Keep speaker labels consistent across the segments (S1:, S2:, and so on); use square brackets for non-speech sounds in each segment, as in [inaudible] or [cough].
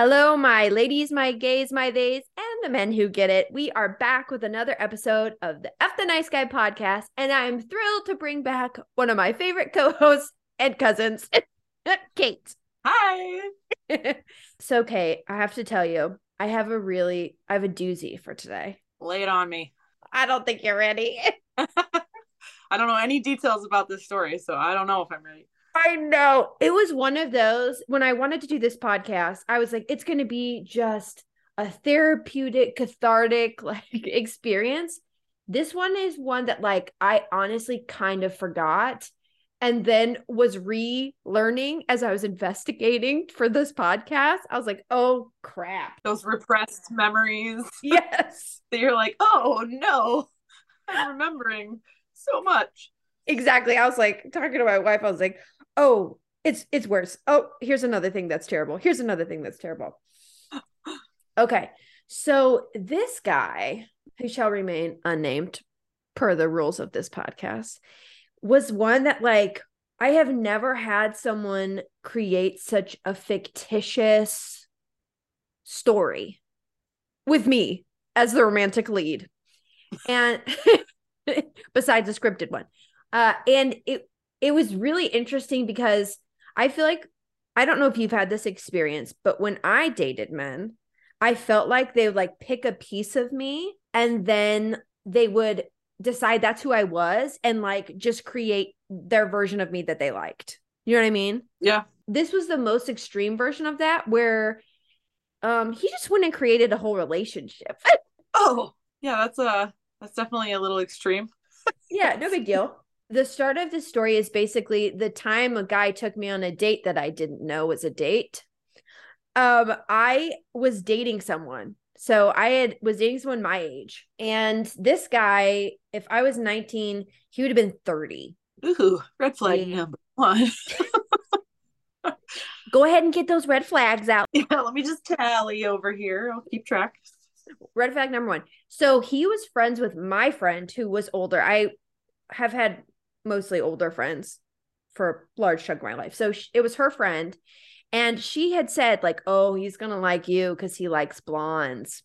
S1: Hello, my ladies, my gays, my theys, and the men who get it. We are back with another episode of the F the Nice Guy podcast, and I'm thrilled to bring back one of my favorite co hosts and cousins, [laughs] Kate.
S2: Hi. [laughs]
S1: so, Kate, I have to tell you, I have a really, I have a doozy for today.
S2: Lay it on me.
S1: I don't think you're ready. [laughs]
S2: I don't know any details about this story, so I don't know if I'm ready.
S1: I know. It was one of those when I wanted to do this podcast, I was like, it's going to be just a therapeutic, cathartic [laughs] like experience. This one is one that like I honestly kind of forgot and then was relearning as I was investigating for this podcast. I was like, oh crap.
S2: Those repressed memories. [laughs]
S1: Yes.
S2: that you're like, oh no, I'm remembering so much.
S1: Exactly. I was like talking to my wife, I was like, oh, it's it's worse. Oh, here's another thing that's terrible. Here's another thing that's terrible. [gasps] Okay. So this guy, who shall remain unnamed per the rules of this podcast, was one that like I have never had someone create such a fictitious story with me as the romantic lead. And [laughs] besides a scripted one. Uh and it it was really interesting because I feel like I don't know if you've had this experience, but when I dated men, I felt like they would like pick a piece of me and then they would decide that's who I was and like just create their version of me that they liked. You know what I mean?
S2: Yeah.
S1: This was the most extreme version of that where um he just went and created a whole relationship. [laughs]
S2: oh, yeah, that's a that's definitely a little extreme.
S1: yeah, no big deal. The start of the story is basically the time a guy took me on a date that I didn't know was a date. Um, I was dating someone. So I had was dating someone my age. And this guy, if I was 19, he would have been 30.
S2: Ooh, red flag yeah. number one. [laughs]
S1: Go ahead and get those red flags out.
S2: Yeah, let me just tally over here. I'll keep track.
S1: Red flag number one. So he was friends with my friend who was older. I have had mostly older friends for a large chunk of my life. So it was her friend. And she had said, like, oh, he's going to like you because he likes blondes.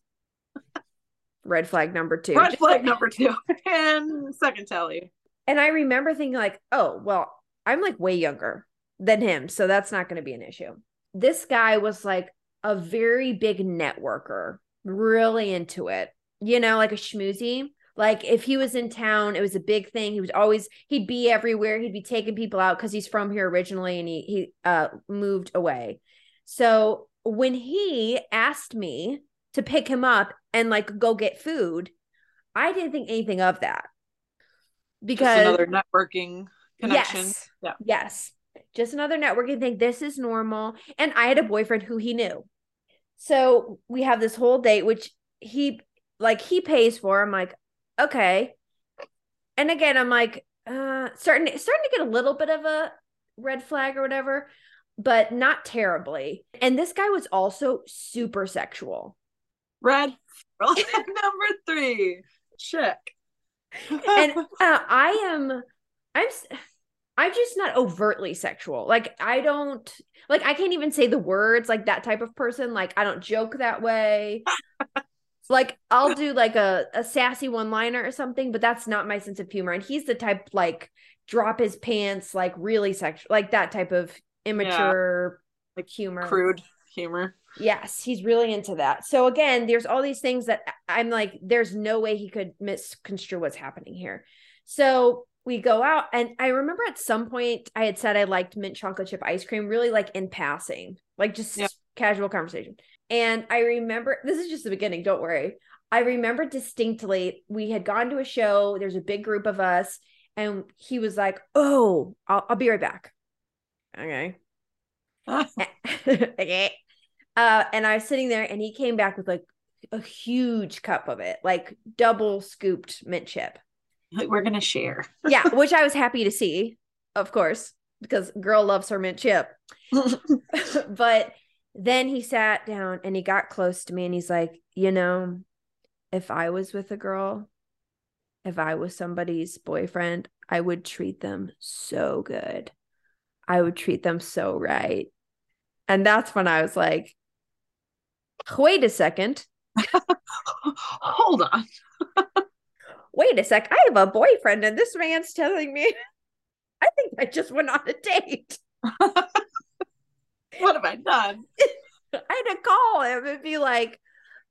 S1: [laughs] Red flag number two.
S2: Red flag number two. [laughs] and second tally.
S1: And I remember thinking, like, oh, well, I'm like way younger than him. So that's not going to be an issue. This guy was like a very big networker, really into it, you know, like a schmoozy. Like if he was in town, it was a big thing. He was always he'd be everywhere. He'd be taking people out because he's from here originally and he he uh moved away. So when he asked me to pick him up and like go get food, I didn't think anything of that. Because
S2: Just another networking connection.
S1: Yes. Yeah. Yes. Just another networking thing. This is normal. And I had a boyfriend who he knew. So we have this whole date, which he like he pays for. I'm like, okay. And again, I'm like, uh, starting starting to get a little bit of a red flag or whatever, but not terribly. And this guy was also super sexual.
S2: Red [laughs] number three. Check.
S1: and [laughs] uh, I am, I'm, I'm just not overtly sexual. Like I don't, like I can't even say the words like that type of person. Like I don't joke that way [laughs] like I'll do like a, a sassy one liner or something, but that's not my sense of humor. And he's the type like drop his pants, like really sexual, like that type of immature yeah. like humor,
S2: crude humor.
S1: Yes, he's really into that. So again, there's all these things that I'm like, there's no way he could misconstrue what's happening here. So we go out, and I remember at some point I had said I liked mint chocolate chip ice cream, really like in passing, like just yep. casual conversation. And I remember this is just the beginning, don't worry. I remember distinctly we had gone to a show, there's a big group of us, and he was like, Oh, I'll, I'll be right back. Okay. [laughs] okay. Uh, and I was sitting there and he came back with like a huge cup of it, like double scooped mint chip.
S2: We're gonna share. [laughs]
S1: yeah, which I was happy to see, of course, because girl loves her mint chip. [laughs] but then he sat down and he got close to me and he's like, you know, if I was with a girl, if I was somebody's boyfriend, I would treat them so good. I would treat them so right. And that's when I was like, Wait a second. [laughs]
S2: Hold on.
S1: Wait a sec. I have a boyfriend, and this man's telling me [laughs] I think I just went on a date. [laughs]
S2: what have I done? [laughs]
S1: I had to call him and be like,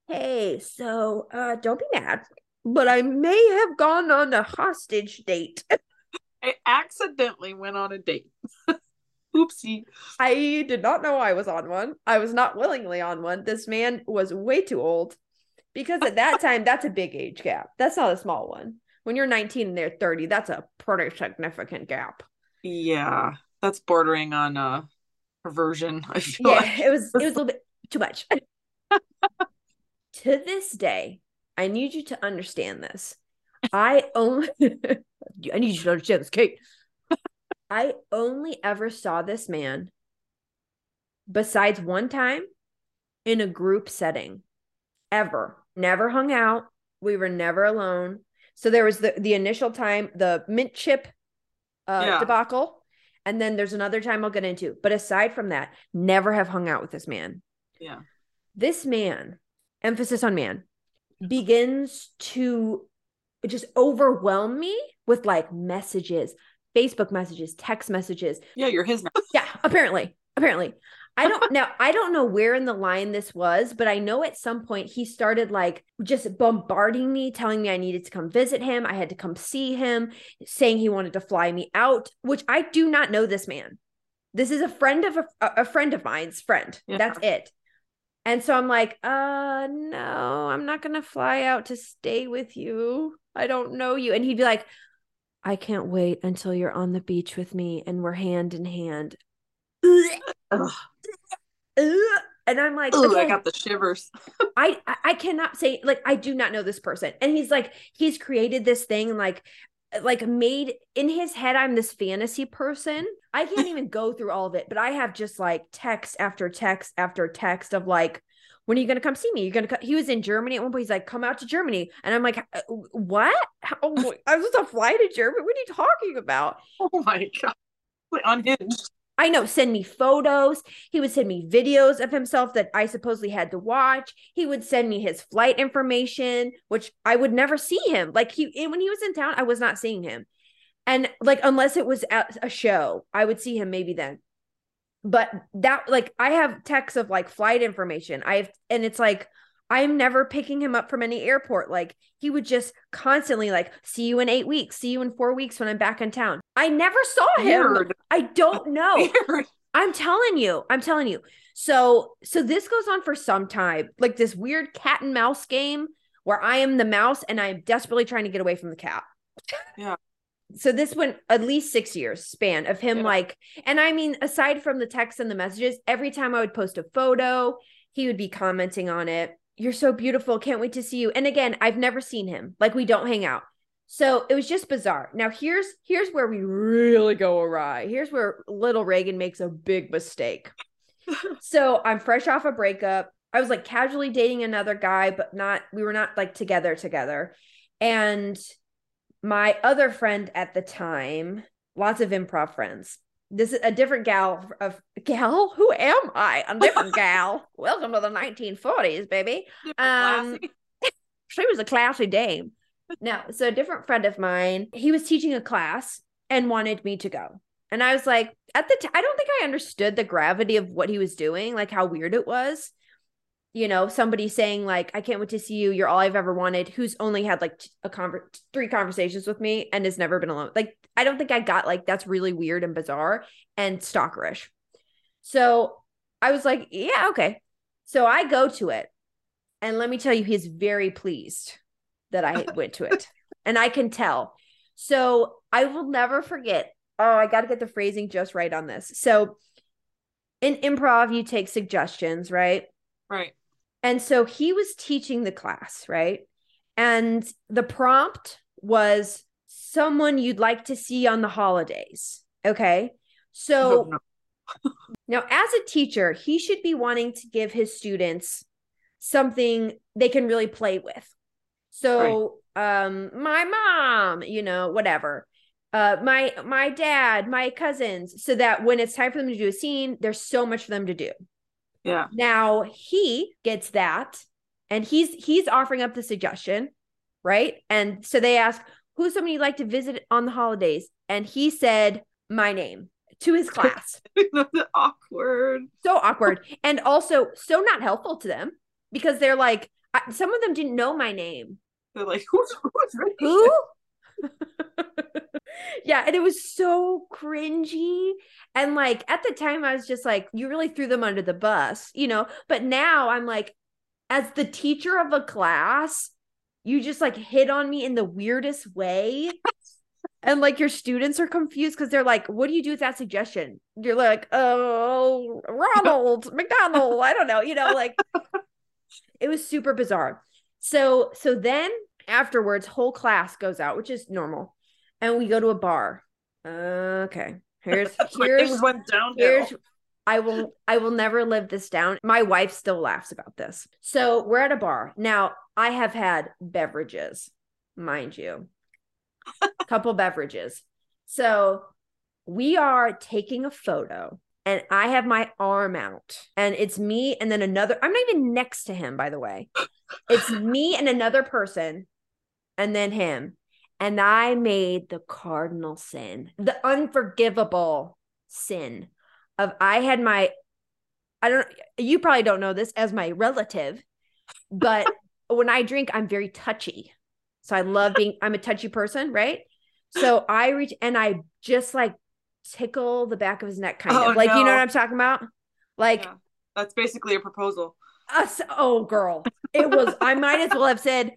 S1: hey, so uh don't be mad, but I may have gone on a hostage date. [laughs]
S2: I accidentally went on a date. [laughs] Oopsie.
S1: I did not know I was on one. I was not willingly on one. This man was way too old because at that time, that's a big age gap. That's not a small one. When you're 19 and they're 30, that's a pretty significant gap.
S2: Yeah, that's bordering on uh perversion. I feel
S1: Yeah,
S2: like.
S1: it was it was a [laughs] little bit too much. to this day, I need you to understand this. I only [laughs] I need you to understand this, Kate. [laughs] I only ever saw this man besides one time in a group setting. Ever. Never hung out. We were never alone. So there was the the initial time, the mint chip uh
S2: Yeah.
S1: debacle. And then there's another time I'll get into. But aside from that, never have hung out with this man.
S2: Yeah.
S1: This man, emphasis on man, begins to just overwhelm me with like messages, Facebook messages, text messages.
S2: Yeah, you're his now.
S1: Yeah, apparently. Apparently. I don't now I don't know where in the line this was, but I know at some point he started like just bombarding me, telling me I needed to come visit him, I had to come see him, saying he wanted to fly me out, which I do not know this man. This is a friend of a, a friend of mine's friend.
S2: Yeah.
S1: That's it. And so I'm like, uh no, I'm not going to fly out to stay with you. I don't know you. And he'd be like, I can't wait until you're on the beach with me and we're hand in hand.
S2: Ugh.
S1: Ugh. And I'm like,
S2: Ooh, I got the shivers. [laughs]
S1: I I- cannot say like I do not know this person. And he's like he's created this thing like like made in his head I'm this fantasy person. I can't even go through all of it, but I have just like text after text after text of like when are you going to come see me? You're going to come. He was in Germany at one point. He's like, come out to Germany. And I'm like, "Uh, what? How, I was supposed to fly to Germany. What are you talking about?
S2: Oh my god. Wait, Unhinged.
S1: I know, send me photos. He would send me videos of himself that I supposedly had to watch. He would send me his flight information, which I would never see him. Like he when he was in town, I was not seeing him. And like unless it was at a show, I would see him maybe then. But that like I have texts of like flight information. I have and it's like I'm never picking him up from any airport. Like he would just constantly like see you in 8 weeks, see you in 4 weeks when I'm back in town. I never saw him.
S2: Weird.
S1: I don't [laughs] know.
S2: Weird.
S1: I'm telling you, I'm telling you. So, so this goes on for some time, like this weird cat and mouse game where I am the mouse and I'm desperately trying to get away from the cat.
S2: Yeah. [laughs]
S1: So this went at least six years span of him
S2: Yeah.
S1: like, and I mean, aside from the texts and the messages, every time I would post a photo, he would be commenting on it. You're so beautiful. Can't wait to see you. And again, I've never seen him. Like we don't hang out. So it was just bizarre. Now here's here's where we really go awry. Here's where little Reagan makes a big mistake. [laughs] so I'm fresh off a breakup. I was like casually dating another guy, but not we were not like together together. And my other friend at the time, lots of improv friends. This is a different gal of gal. Who am I? A different [laughs] gal. Welcome to the 1940s, baby. Um. [laughs] [laughs] She was a classy dame. No, so a different friend of mine, he was teaching a class and wanted me to go. And I was like, at the time, I don't think I understood the gravity of what he was doing, like how weird it was. You know, somebody saying like, "I can't wait to see you. You're all I've ever wanted." Who's only had like a conver- three conversations with me and has never been alone. Like, I don't think I got like that's really weird and bizarre and stalkerish. So I was like, "Yeah, okay." So I go to it, and let me tell you, he's very pleased that I [laughs] went to it. And I can tell. So I will never forget. Oh, I got to get the phrasing just right on this. So in improv, you take suggestions, right?
S2: Right.
S1: And so he was teaching the class, right? And the prompt was someone you'd like to see on the holidays. Okay. So
S2: Oh, [laughs]
S1: now, as a teacher, he should be wanting to give his students something they can really play with. So, um, my mom, you know, whatever, uh, my my dad, my cousins, so that when it's time for them to do a scene, there's so much for them to do.
S2: Yeah.
S1: Now he gets that and he's he's offering up the suggestion, right? And so they ask, who's someone you'd like to visit on the holidays? And he said, my name to his class. [laughs]
S2: awkward.
S1: so awkward. And also so not helpful to them because they're like, I, some of them didn't know my name.
S2: They're like, who's, who's
S1: Who? [laughs] [laughs] yeah, and it was so cringy. And like at the time, I was just like, you really threw them under the bus, you know? But now I'm like, as the teacher of a class, you just like hit on me in the weirdest way. [laughs] and like your students are confused because they're like, what do you do with that suggestion? You're like, oh, Ronald [laughs] McDonald. I don't know, you know, like it was super bizarre. So so then afterwards, whole class goes out, which is normal, and we go to a bar. Okay, here's [laughs] here's
S2: went downhill.
S1: here's I will I will never live this down. My wife still laughs about this. So we're at a bar. Now, I have had beverages, mind you. a [laughs] couple beverages. So we are taking a photo and I have my arm out and it's me and then another I'm not even next to him by the way. [laughs] It's me and another person and then him. And I made the cardinal sin, the unforgivable sin of I had my I don't you probably don't know this as my relative, but [laughs] when I drink, I'm very touchy. So I love being [laughs] I'm a touchy person, right? So I reach and I just like tickle the back of his neck, kind
S2: Oh,
S1: of like you know what I'm talking about? Like
S2: Yeah. That's basically a proposal.
S1: us oh girl. It was I might as well have said,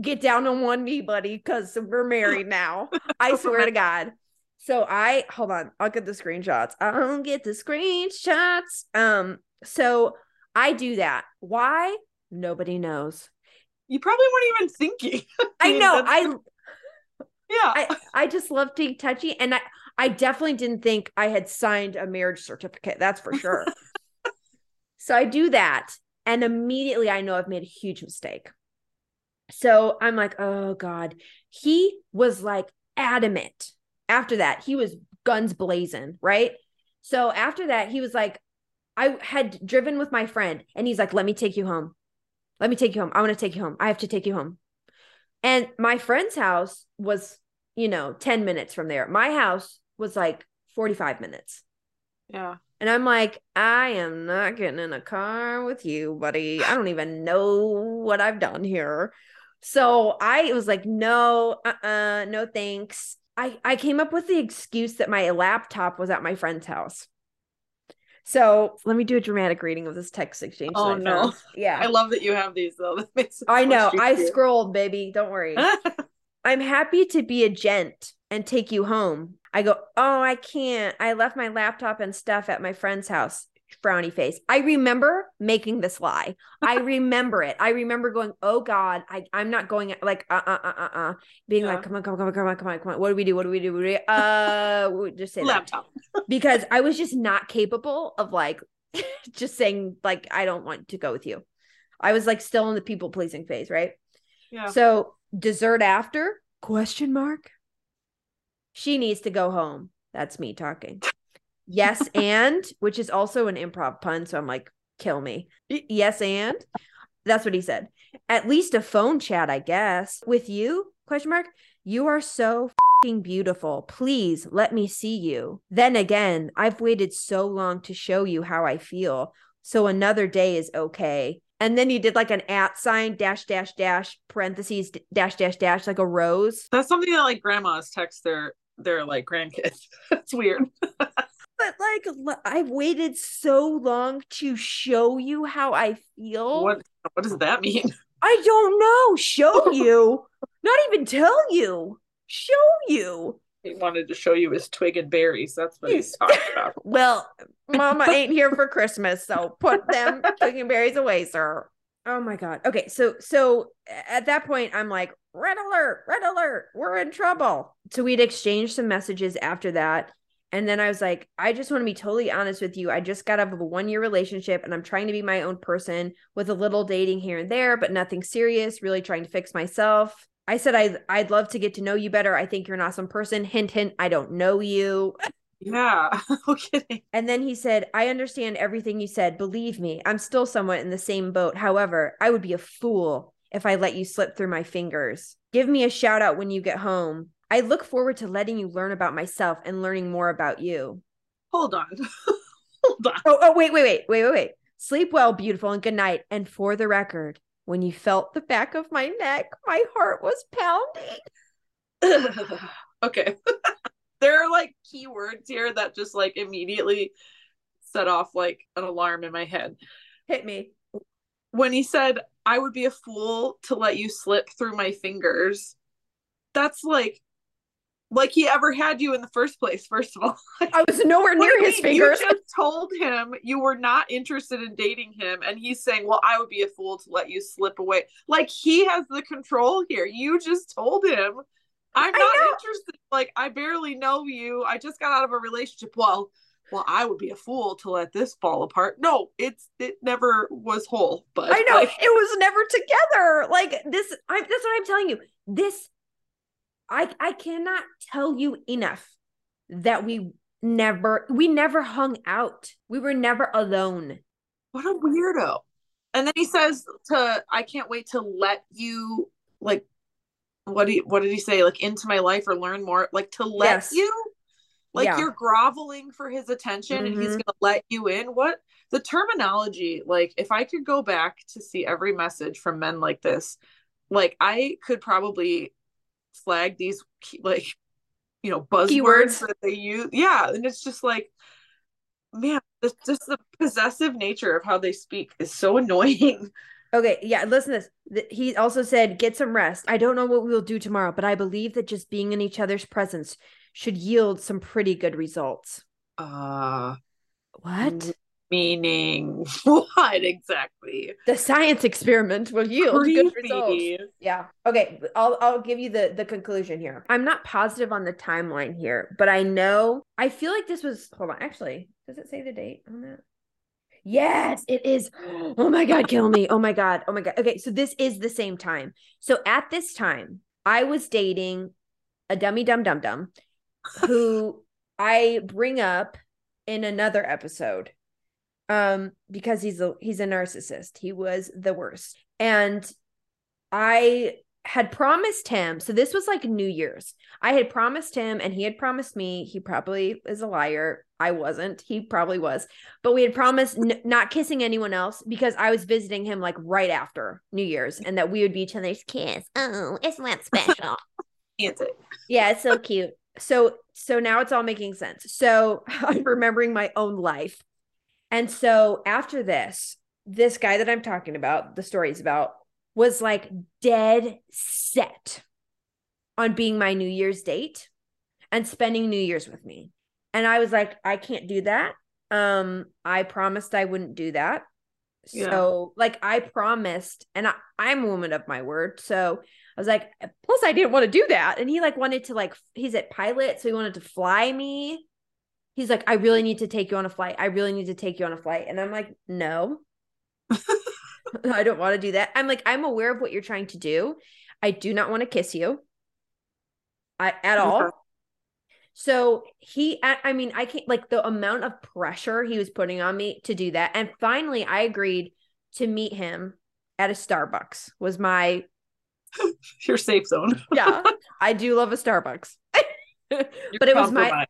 S1: get down on one knee, buddy, because we're married [laughs] now. I swear to God. So I hold on, I'll get the screenshots. I'll get the screenshots. Um, so I do that. Why? Nobody knows.
S2: You probably weren't even thinking. [laughs]
S1: I know. I
S2: Yeah.
S1: I I just love being touchy, and I I definitely didn't think I had signed a marriage certificate. That's for sure. [laughs] so I do that, and immediately I know I've made a huge mistake. So I'm like, oh god. He was like adamant. After that, he was guns blazing, right? So after that, he was like, I had driven with my friend, and he's like, let me take you home. Let me take you home. I want to take you home. I have to take you home. And my friend's house was, you know, 10 minutes from there. My house was like 45 minutes.
S2: yeah.
S1: And I'm like, I am not getting in a car with you, buddy. I don't even know what I've done here. So I was like, no, uh-uh, no thanks. I, I came up with the excuse that my laptop was at my friend's house. So let me do a dramatic reading of this text exchange.
S2: Oh, no.
S1: found. Yeah.
S2: I love that you have these though. [laughs] That makes
S1: I know. I scrolled, baby. Don't worry. [laughs] I'm happy to be a gent and take you home. I go, Oh, I can't. I left my laptop and stuff at my friend's house. Frowny face. I remember making this lie. I [laughs] remember it. I remember going, Oh God, I, I'm not going like uh uh uh uh uh being
S2: Yeah.
S1: like, come on, come on, come on, come on, come on, come on. What do we do? What do we do? What do we do? Uh we just say that
S2: Laptop. [laughs]
S1: because I was just not capable of like [laughs] just saying like I don't want to go with you. I was like still in the people pleasing phase, right?
S2: Yeah.
S1: So dessert after? Question mark. She needs to go home. That's me talking. Yes, and which is also an improv pun. So I'm like, kill me. Yes, and that's what he said. At least a phone chat, I guess. With you? Question mark. You are so fing beautiful. Please let me see you. Then again, I've waited so long to show you how I feel. So another day is okay. And then he did like an at sign dash dash dash parentheses dash dash dash like a rose.
S2: That's something that like grandmas text their their like grandkids. [laughs] That's weird. [laughs]
S1: But like I've waited so long to show you how I feel.
S2: What what does that mean? [laughs]
S1: I don't know. Show [laughs] you. Not even tell you. Show you.
S2: He wanted to show you his twig and berries. That's what he's [laughs] talking about.
S1: Well, mama ain't here for Christmas, so put them cooking berries away, sir. Oh my god. Okay, so so at that point I'm like, red alert, red alert, we're in trouble. So we'd exchanged some messages after that. And then I was like, I just want to be totally honest with you. I just got out of a one year relationship and I'm trying to be my own person with a little dating here and there, but nothing serious, really trying to fix myself. I said, I, I'd love to get to know you better. I think you're an awesome person. Hint, hint, I don't know you.
S2: Yeah. [laughs] no kidding.
S1: And then he said, I understand everything you said. Believe me, I'm still somewhat in the same boat. However, I would be a fool if I let you slip through my fingers. Give me a shout out when you get home. I look forward to letting you learn about myself and learning more about you.
S2: Hold on. [laughs] Hold on.
S1: Oh, oh, wait, wait, wait, wait, wait, wait. Sleep well, beautiful, and good night. And for the record, when you felt the back of my neck, my heart was pounding. [laughs]
S2: okay. [laughs] there are like keywords here that just like immediately set off like an alarm in my head.
S1: Hit me.
S2: When he said, I would be a fool to let you slip through my fingers, that's like like he ever had you in the first place, first of all. [laughs]
S1: I was nowhere near his fingers.
S2: You just told him you were not interested in dating him, and he's saying, Well, I would be a fool to let you slip away. Like he has the control here. You just told him, I'm not interested. Like, I barely know you. I just got out of a relationship. Well, well, I would be a fool to let this fall apart. No, it's it never was whole. But
S1: I know
S2: like,
S1: it was never together. Like this, I, that's what I'm telling you. This I I cannot tell you enough that we never we never hung out. We were never alone.
S2: What a weirdo. And then he says to I can't wait to let you like what he what did he say? Like into my life or learn more. Like to let yes. you like yeah. you're groveling for his attention mm-hmm. and he's mm-hmm. gonna let you in. What the terminology, like if I could go back to see every message from men like this, like I could probably flag these like you know buzzwords Keywords. that they use. Yeah and it's just like man this, just the possessive nature of how they speak is so annoying. [laughs]
S1: Okay yeah listen to this. He also said get some rest. I don't know what we will do tomorrow but i believe that just being in each other's presence should yield some pretty good results.
S2: Uh meaning [laughs] what exactly
S1: the science experiment will yield Creepy. good results yeah okay i'll i'll give you the the conclusion here i'm not positive on the timeline here but i know i feel like this was hold on actually does it say the date on that Yes, it is. [gasps] Oh my God, kill me. Oh my God. Oh my God. Okay, so this is the same time. So at this time, I was dating a dummy dum dum dum who I bring up in another episode um because he's a he's a narcissist. He was the worst. And i had promised him so this was like new year's. I had promised him and he had promised me he probably is a liar. I wasn't. He probably was. But we had promised n- not kissing anyone else because i was visiting him like right after new year's and that we would be each other's kiss. Oh isn't that special. [laughs] Yeah it's so cute. So so now it's all making sense. So [laughs] i'm remembering my own life and so after this, this guy that I'm talking about, the stories about, was like dead set on being my New Year's date and spending New Year's with me. And I was like, I can't do that. Um, I promised I wouldn't do that. Yeah. So, like, I promised, and I, I'm a woman of my word. So I was like, plus I didn't want to do that. And he like wanted to like, he's at pilot, so he wanted to fly me he's like, I really need to take you on a flight. I really need to take you on a flight. And I'm like, no, [laughs] I don't want to do that. I'm like, I'm aware of what you're trying to do. I do not want to kiss you I, at all. So he, I mean, I can't like the amount of pressure he was putting on me to do that. And finally, I agreed to meet him at a Starbucks, was my [laughs]
S2: your safe zone.
S1: yeah, [laughs] I do love a Starbucks. but it was my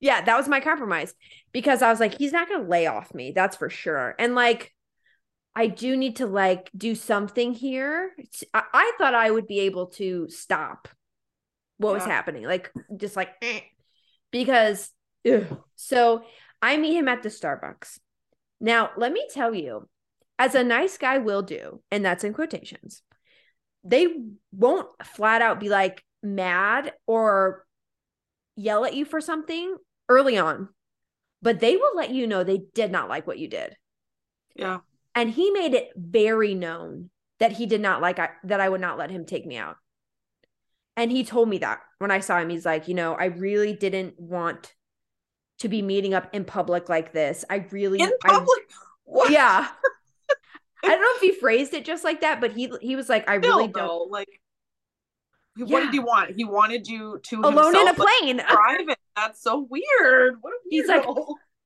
S1: yeah, that was my compromise because I was like, he's not going to lay off me. That's for sure. And like, I do need to like do something here. I, I thought I would be able to stop what yeah. was happening, like just like eh. because. Ugh. So I meet him at the Starbucks. Now, let me tell you, as a nice guy will do, and that's in quotations, they won't flat out be like mad or yell at you for something early on, but they will let you know they did not like what you did.
S2: Yeah.
S1: And he made it very known that he did not like I, that I would not let him take me out. And he told me that when I saw him, he's like, you know, I really didn't want to be meeting up in public like this. I really
S2: in public.
S1: I, yeah. [laughs] I don't know if he phrased it just like that, but he he was like, I really don't
S2: like. What did he want? He wanted you to
S1: alone in a plane, [laughs]
S2: private That's so weird. What
S1: He's like,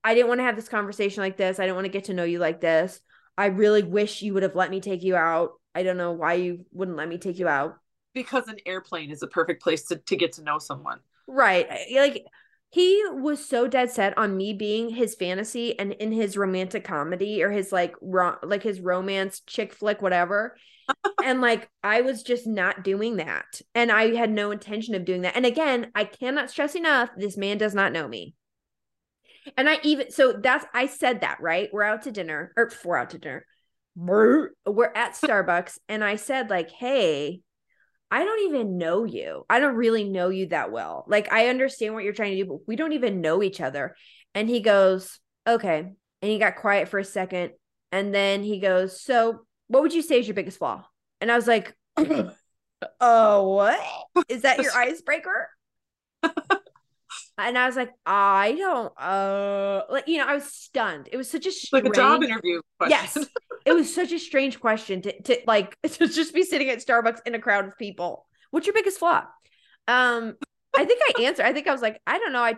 S1: I didn't want to have this conversation like this. I didn't want to get to know you like this. I really wish you would have let me take you out. I don't know why you wouldn't let me take you out.
S2: Because an airplane is a perfect place to, to get to know someone.
S1: Right. Like he was so dead set on me being his fantasy and in his romantic comedy or his like ro- like his romance chick flick whatever [laughs] and like I was just not doing that. And I had no intention of doing that. And again, I cannot stress enough this man does not know me. And I even so that's I said that, right? We're out to dinner or we're out to dinner. We're, we're at Starbucks and I said like, "Hey, I don't even know you. I don't really know you that well. Like I understand what you're trying to do, but we don't even know each other." And he goes, "Okay." And he got quiet for a second and then he goes, "So, what would you say is your biggest flaw? And I was like, oh, [clears throat] what? Is that your [laughs] icebreaker? and I was like, I don't uh like you know, I was stunned. It was such a strange,
S2: like a job interview
S1: question. Yes. [laughs] it was such a strange question to to like [laughs] to just be sitting at Starbucks in a crowd of people. What's your biggest flaw? Um I think I answered. I think I was like, I don't know. I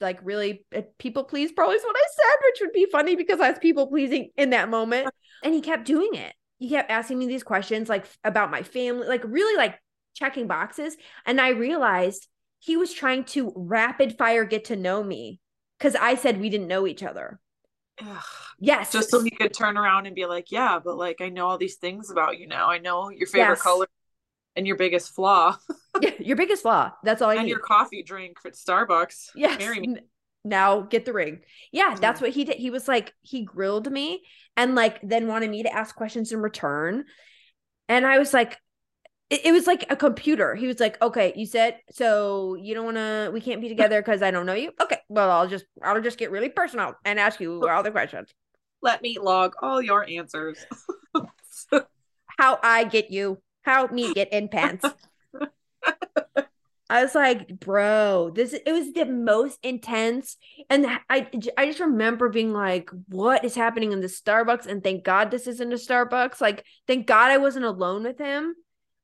S1: like really uh, people please probably is what I said, which would be funny because I was people pleasing in that moment. And he kept doing it he kept asking me these questions like about my family, like really like checking boxes. And I realized he was trying to rapid fire get to know me because I said we didn't know each other. Ugh. Yes.
S2: Just so he could turn around and be like, yeah, but like I know all these things about you now. I know your favorite yes. color and your biggest flaw. [laughs]
S1: yeah, your biggest flaw. That's all I
S2: and
S1: need.
S2: your coffee drink at Starbucks.
S1: Yes. Marry me now get the ring. Yeah, that's what he did. He was like, he grilled me and like then wanted me to ask questions in return. And I was like, it, it was like a computer. He was like, okay, you said so you don't want to, we can't be [laughs] together because I don't know you. Okay, well, I'll just, I'll just get really personal and ask you all the questions.
S2: Let me log all your answers. [laughs]
S1: how I get you, how me get in pants. [laughs] I was like, bro, this it was the most intense. And I I just remember being like, what is happening in the Starbucks? And thank God this isn't a Starbucks. Like, thank God I wasn't alone with him.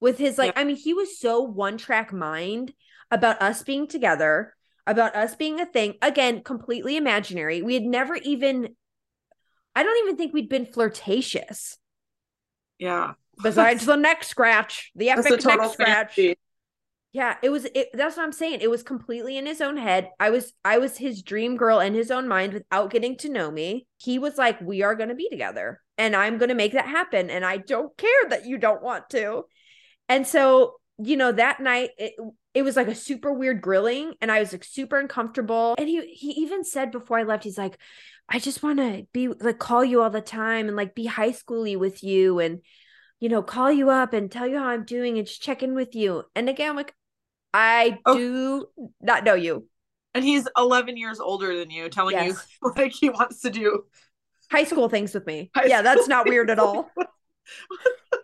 S1: With his like, yeah. I mean, he was so one track mind about us being together, about us being a thing. Again, completely imaginary. We had never even I don't even think we'd been flirtatious.
S2: Yeah.
S1: Besides [laughs] the neck scratch, the epic neck scratch. Fantasy. Yeah, it was it, that's what I'm saying. It was completely in his own head. I was I was his dream girl in his own mind without getting to know me. He was like, "We are going to be together and I'm going to make that happen and I don't care that you don't want to." And so, you know, that night it it was like a super weird grilling and I was like super uncomfortable. And he he even said before I left he's like, "I just want to be like call you all the time and like be high schooly with you and you know, call you up and tell you how I'm doing and just check in with you." And again, I'm like, I oh. do not know you.
S2: And he's 11 years older than you, telling yes. [laughs] you like he wants to do
S1: high school things with me. High yeah, that's not weird at all. [laughs]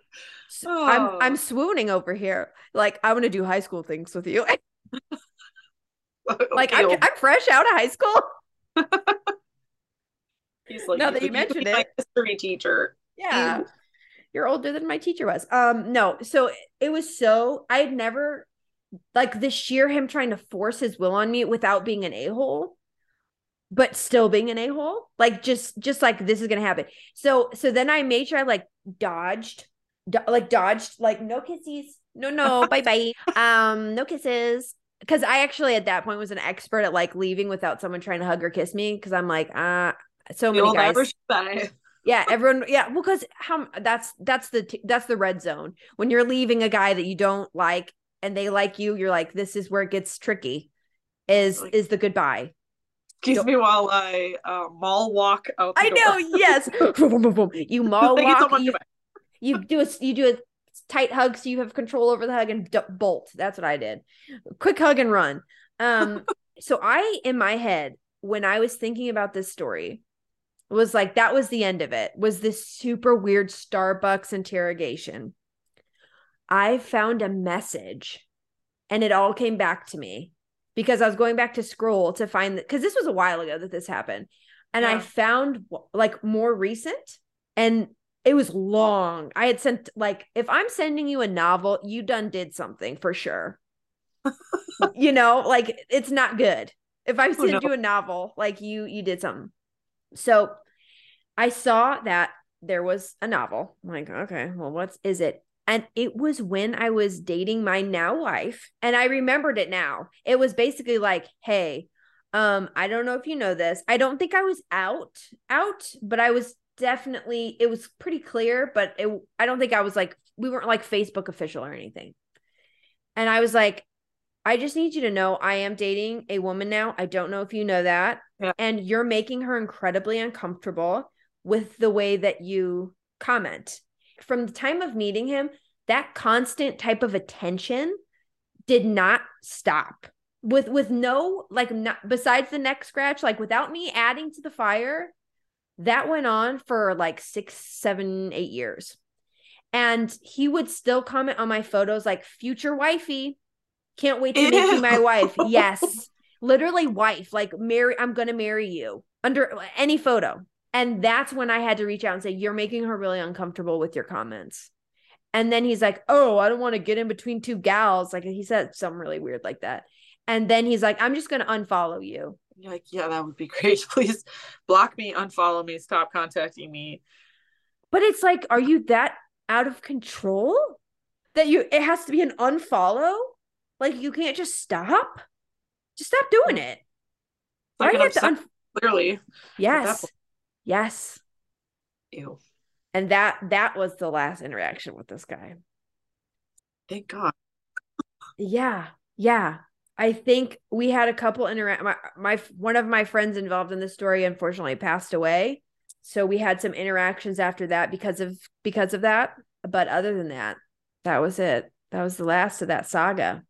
S1: oh. I'm I'm swooning over here. Like I want to do high school things with you. [laughs] like I'm, I'm fresh out of high school. [laughs]
S2: He's like, now that you mentioned it, history teacher.
S1: Yeah, you're older than my teacher was. Um, no, so it was so I had never like the sheer him trying to force his will on me without being an a-hole but still being an a-hole like just just like this is gonna happen so so then i made sure i like dodged do, like dodged like no kisses no no bye bye [laughs] um no kisses because i actually at that point was an expert at like leaving without someone trying to hug or kiss me because i'm like uh so many guys [laughs] yeah everyone yeah well because how that's that's the that's the red zone when you're leaving a guy that you don't like and they like you, you're like, this is where it gets tricky. Is is the goodbye.
S2: Excuse me while I uh, mall walk out.
S1: I know, yes. [laughs] you mall walk. You, you, do a you do a tight hug so you have control over the hug and d- bolt. That's what I did. Quick hug and run. Um, [laughs] so I in my head when I was thinking about this story was like that was the end of it. Was this super weird Starbucks interrogation? I found a message and it all came back to me because I was going back to scroll to find that because this was a while ago that this happened. And yeah. I found like more recent and it was long. I had sent like if I'm sending you a novel, you done did something for sure. [laughs] you know, like it's not good. If I send oh, no. you a novel, like you you did something. So I saw that there was a novel. I'm like, okay, well, what's is it? And it was when I was dating my now wife. And I remembered it now. It was basically like, hey, um, I don't know if you know this. I don't think I was out, out, but I was definitely, it was pretty clear, but it, I don't think I was like, we weren't like Facebook official or anything. And I was like, I just need you to know I am dating a woman now. I don't know if you know that. Yeah. And you're making her incredibly uncomfortable with the way that you comment. From the time of meeting him, that constant type of attention did not stop. With with no like not besides the neck scratch, like without me adding to the fire, that went on for like six, seven, eight years. And he would still comment on my photos like future wifey, can't wait to Ew. make you my wife. [laughs] Yes. Literally wife, like marry, I'm gonna marry you under any photo. And that's when I had to reach out and say, You're making her really uncomfortable with your comments. And then he's like, Oh, I don't want to get in between two gals. Like he said something really weird like that. And then he's like, I'm just going to unfollow you.
S2: You're like, Yeah, that would be great. [laughs] Please block me, unfollow me, stop contacting me.
S1: But it's like, are you that out of control that you, it has to be an unfollow? Like you can't just stop? Just stop doing it.
S2: Like Why do you have to un- clearly?
S1: Yes. Yes.
S2: Ew.
S1: And that that was the last interaction with this guy.
S2: Thank God.
S1: yeah. Yeah. I think we had a couple interact my, my one of my friends involved in the story unfortunately passed away. So we had some interactions after that because of because of that. But other than that, that was it. That was the last of that saga.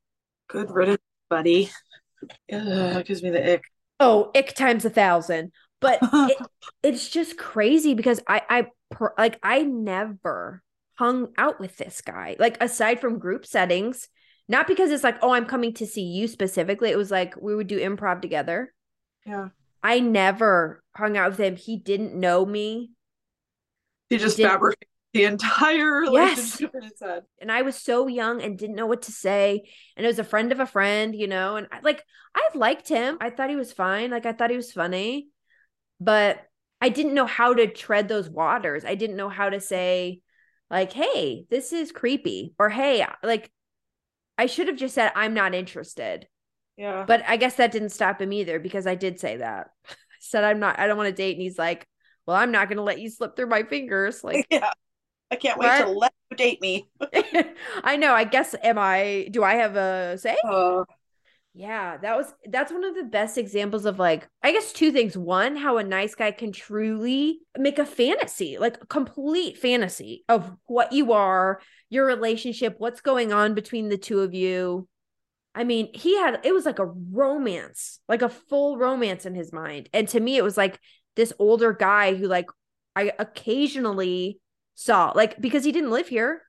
S2: Good riddance, buddy. Ugh, gives me the ick.
S1: Oh, ick times a thousand but [laughs] it, it's just crazy because I I per, like I never hung out with this guy like aside from group settings not because it's like oh I'm coming to see you specifically it was like we would do improv together
S2: yeah
S1: I never hung out with him he didn't know me
S2: he just he fabricated the entire [laughs] relationship yes. in his head.
S1: And I was so young and didn't know what to say. And it was a friend of a friend, you know, and I, like I've liked him. I thought he was fine. Like I thought he was funny but I didn't know how to tread those waters. I didn't know how to say, like, hey, this is creepy, or hey, like, I should have just said, I'm not interested.
S2: Yeah.
S1: But I guess that didn't stop him either because I did say that. [laughs] I said, I'm not, I don't want to date. And he's like, well, I'm not going to let you slip through my fingers. [laughs] Like,
S2: yeah. I can't wait what? to let you date me. [laughs]
S1: I know. I guess, am I, do I have a say?
S2: Uh,
S1: yeah, that was that's one of the best examples of like I guess two things. One, how a nice guy can truly make a fantasy, like a complete fantasy of what you are, your relationship, what's going on between the two of you. I mean, he had it was like a romance, like a full romance in his mind. And to me it was like this older guy who like I occasionally saw, like because he didn't live here,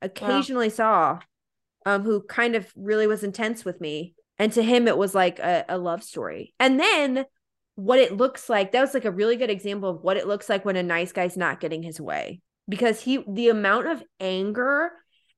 S1: occasionally yeah. saw um who kind of really was intense with me and to him it was like a, a love story. And then what it looks like that was like a really good example of what it looks like when a nice guy's not getting his way. Because he the amount of anger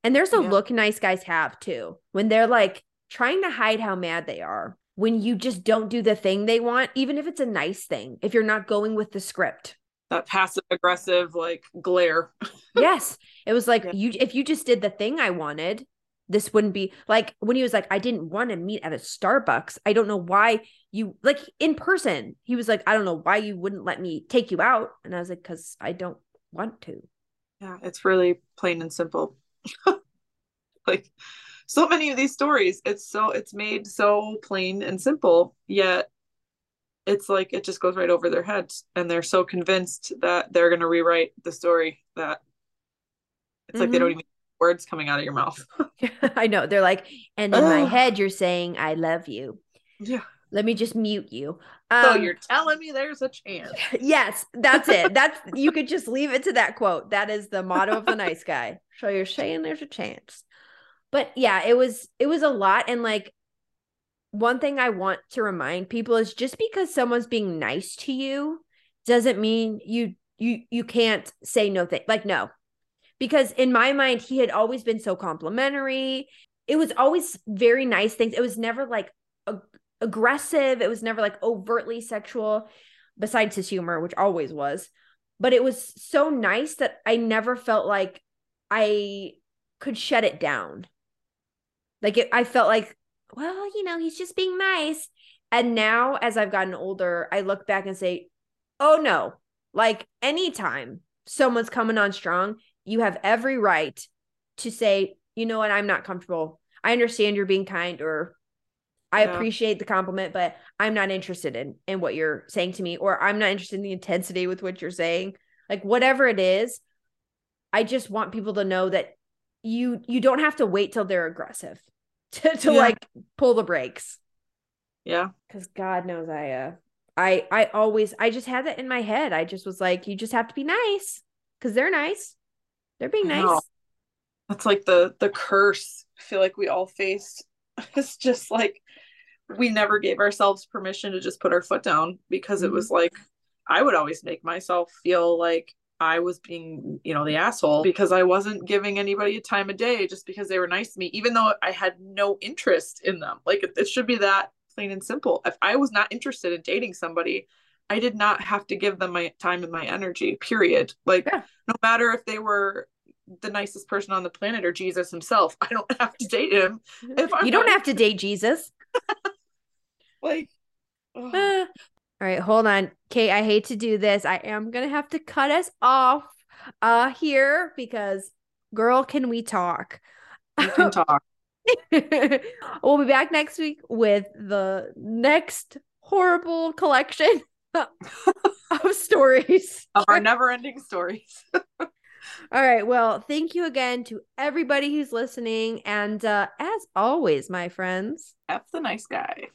S1: and there's a yeah. look nice guys have too when they're like trying to hide how mad they are when you just don't do the thing they want even if it's a nice thing if you're not going with the script.
S2: That passive aggressive like glare. [laughs]
S1: Yes. It was like yeah. you if you just did the thing i wanted this wouldn't be like when he was like, I didn't want to meet at a Starbucks. I don't know why you like in person. He was like, I don't know why you wouldn't let me take you out. And I was like, because I don't want to.
S2: Yeah, it's really plain and simple. [laughs] like so many of these stories, it's so it's made so plain and simple, yet it's like it just goes right over their heads and they're so convinced that they're going to rewrite the story that it's mm-hmm. like they don't mm-hmm. even words coming out of your mouth. [laughs] [laughs]
S1: I know. They're like, and in my head, you're saying, I love you.
S2: Yeah.
S1: Let me just mute you.
S2: Um, so you're telling me there's a chance. [laughs]
S1: Yes, that's it. That's you could just leave it to that quote. That is the motto of the nice guy. So you're saying there's a chance. But yeah, it was it was a lot. And like one thing I want to remind people is just because someone's being nice to you doesn't mean you you you can't say no thing. Like no, because in my mind he had always been so complimentary it was always very nice things it was never like aggressive. It was never like overtly sexual, besides his humor, which always was. But it was so nice that I never felt like I could shut it down. Like it, I felt like, well, you know, he's just being nice. And now, as I've gotten older, I look back and say, oh no, like anytime someone's coming on strong, you have every right to say, you know what, I'm not comfortable. I understand you're being kind or I yeah. appreciate the compliment, but I'm not interested in in what you're saying to me, or I'm not interested in the intensity with what you're saying. Like whatever it is, I just want people to know that you you don't have to wait till they're aggressive [laughs] to, to yeah. like pull the brakes.
S2: Yeah.
S1: Cause God knows I uh I I always I just had that in my head. I just was like, you just have to be nice because they're nice. They're being nice.
S2: That's like the the curse I feel like we all faced. [laughs] It's just like we never gave ourselves permission to just put our foot down because mm-hmm. it was like I would always make myself feel like I was being, you know, the asshole because I wasn't giving anybody a time of day just because they were nice to me, even though I had no interest in them. Like it, it should be that plain and simple. If I was not interested in dating somebody, I did not have to give them my time and my energy, period. Like yeah. no matter if they were the nicest person on the planet or Jesus himself, I don't have to date him. [laughs]
S1: If I'm you don't have to date Jesus. [laughs]
S2: like [sighs]
S1: uh, all right, hold on. Kate, I hate to do this. I am going to have to cut us off uh here because girl, can we talk?
S2: We can [laughs] talk.
S1: we'll be back next week with the next horrible collection [laughs] of stories.
S2: Of our never-ending stories. [laughs]
S1: All right. Well, thank you again to everybody who's listening. And uh, as always, my friends,
S2: F the nice guy.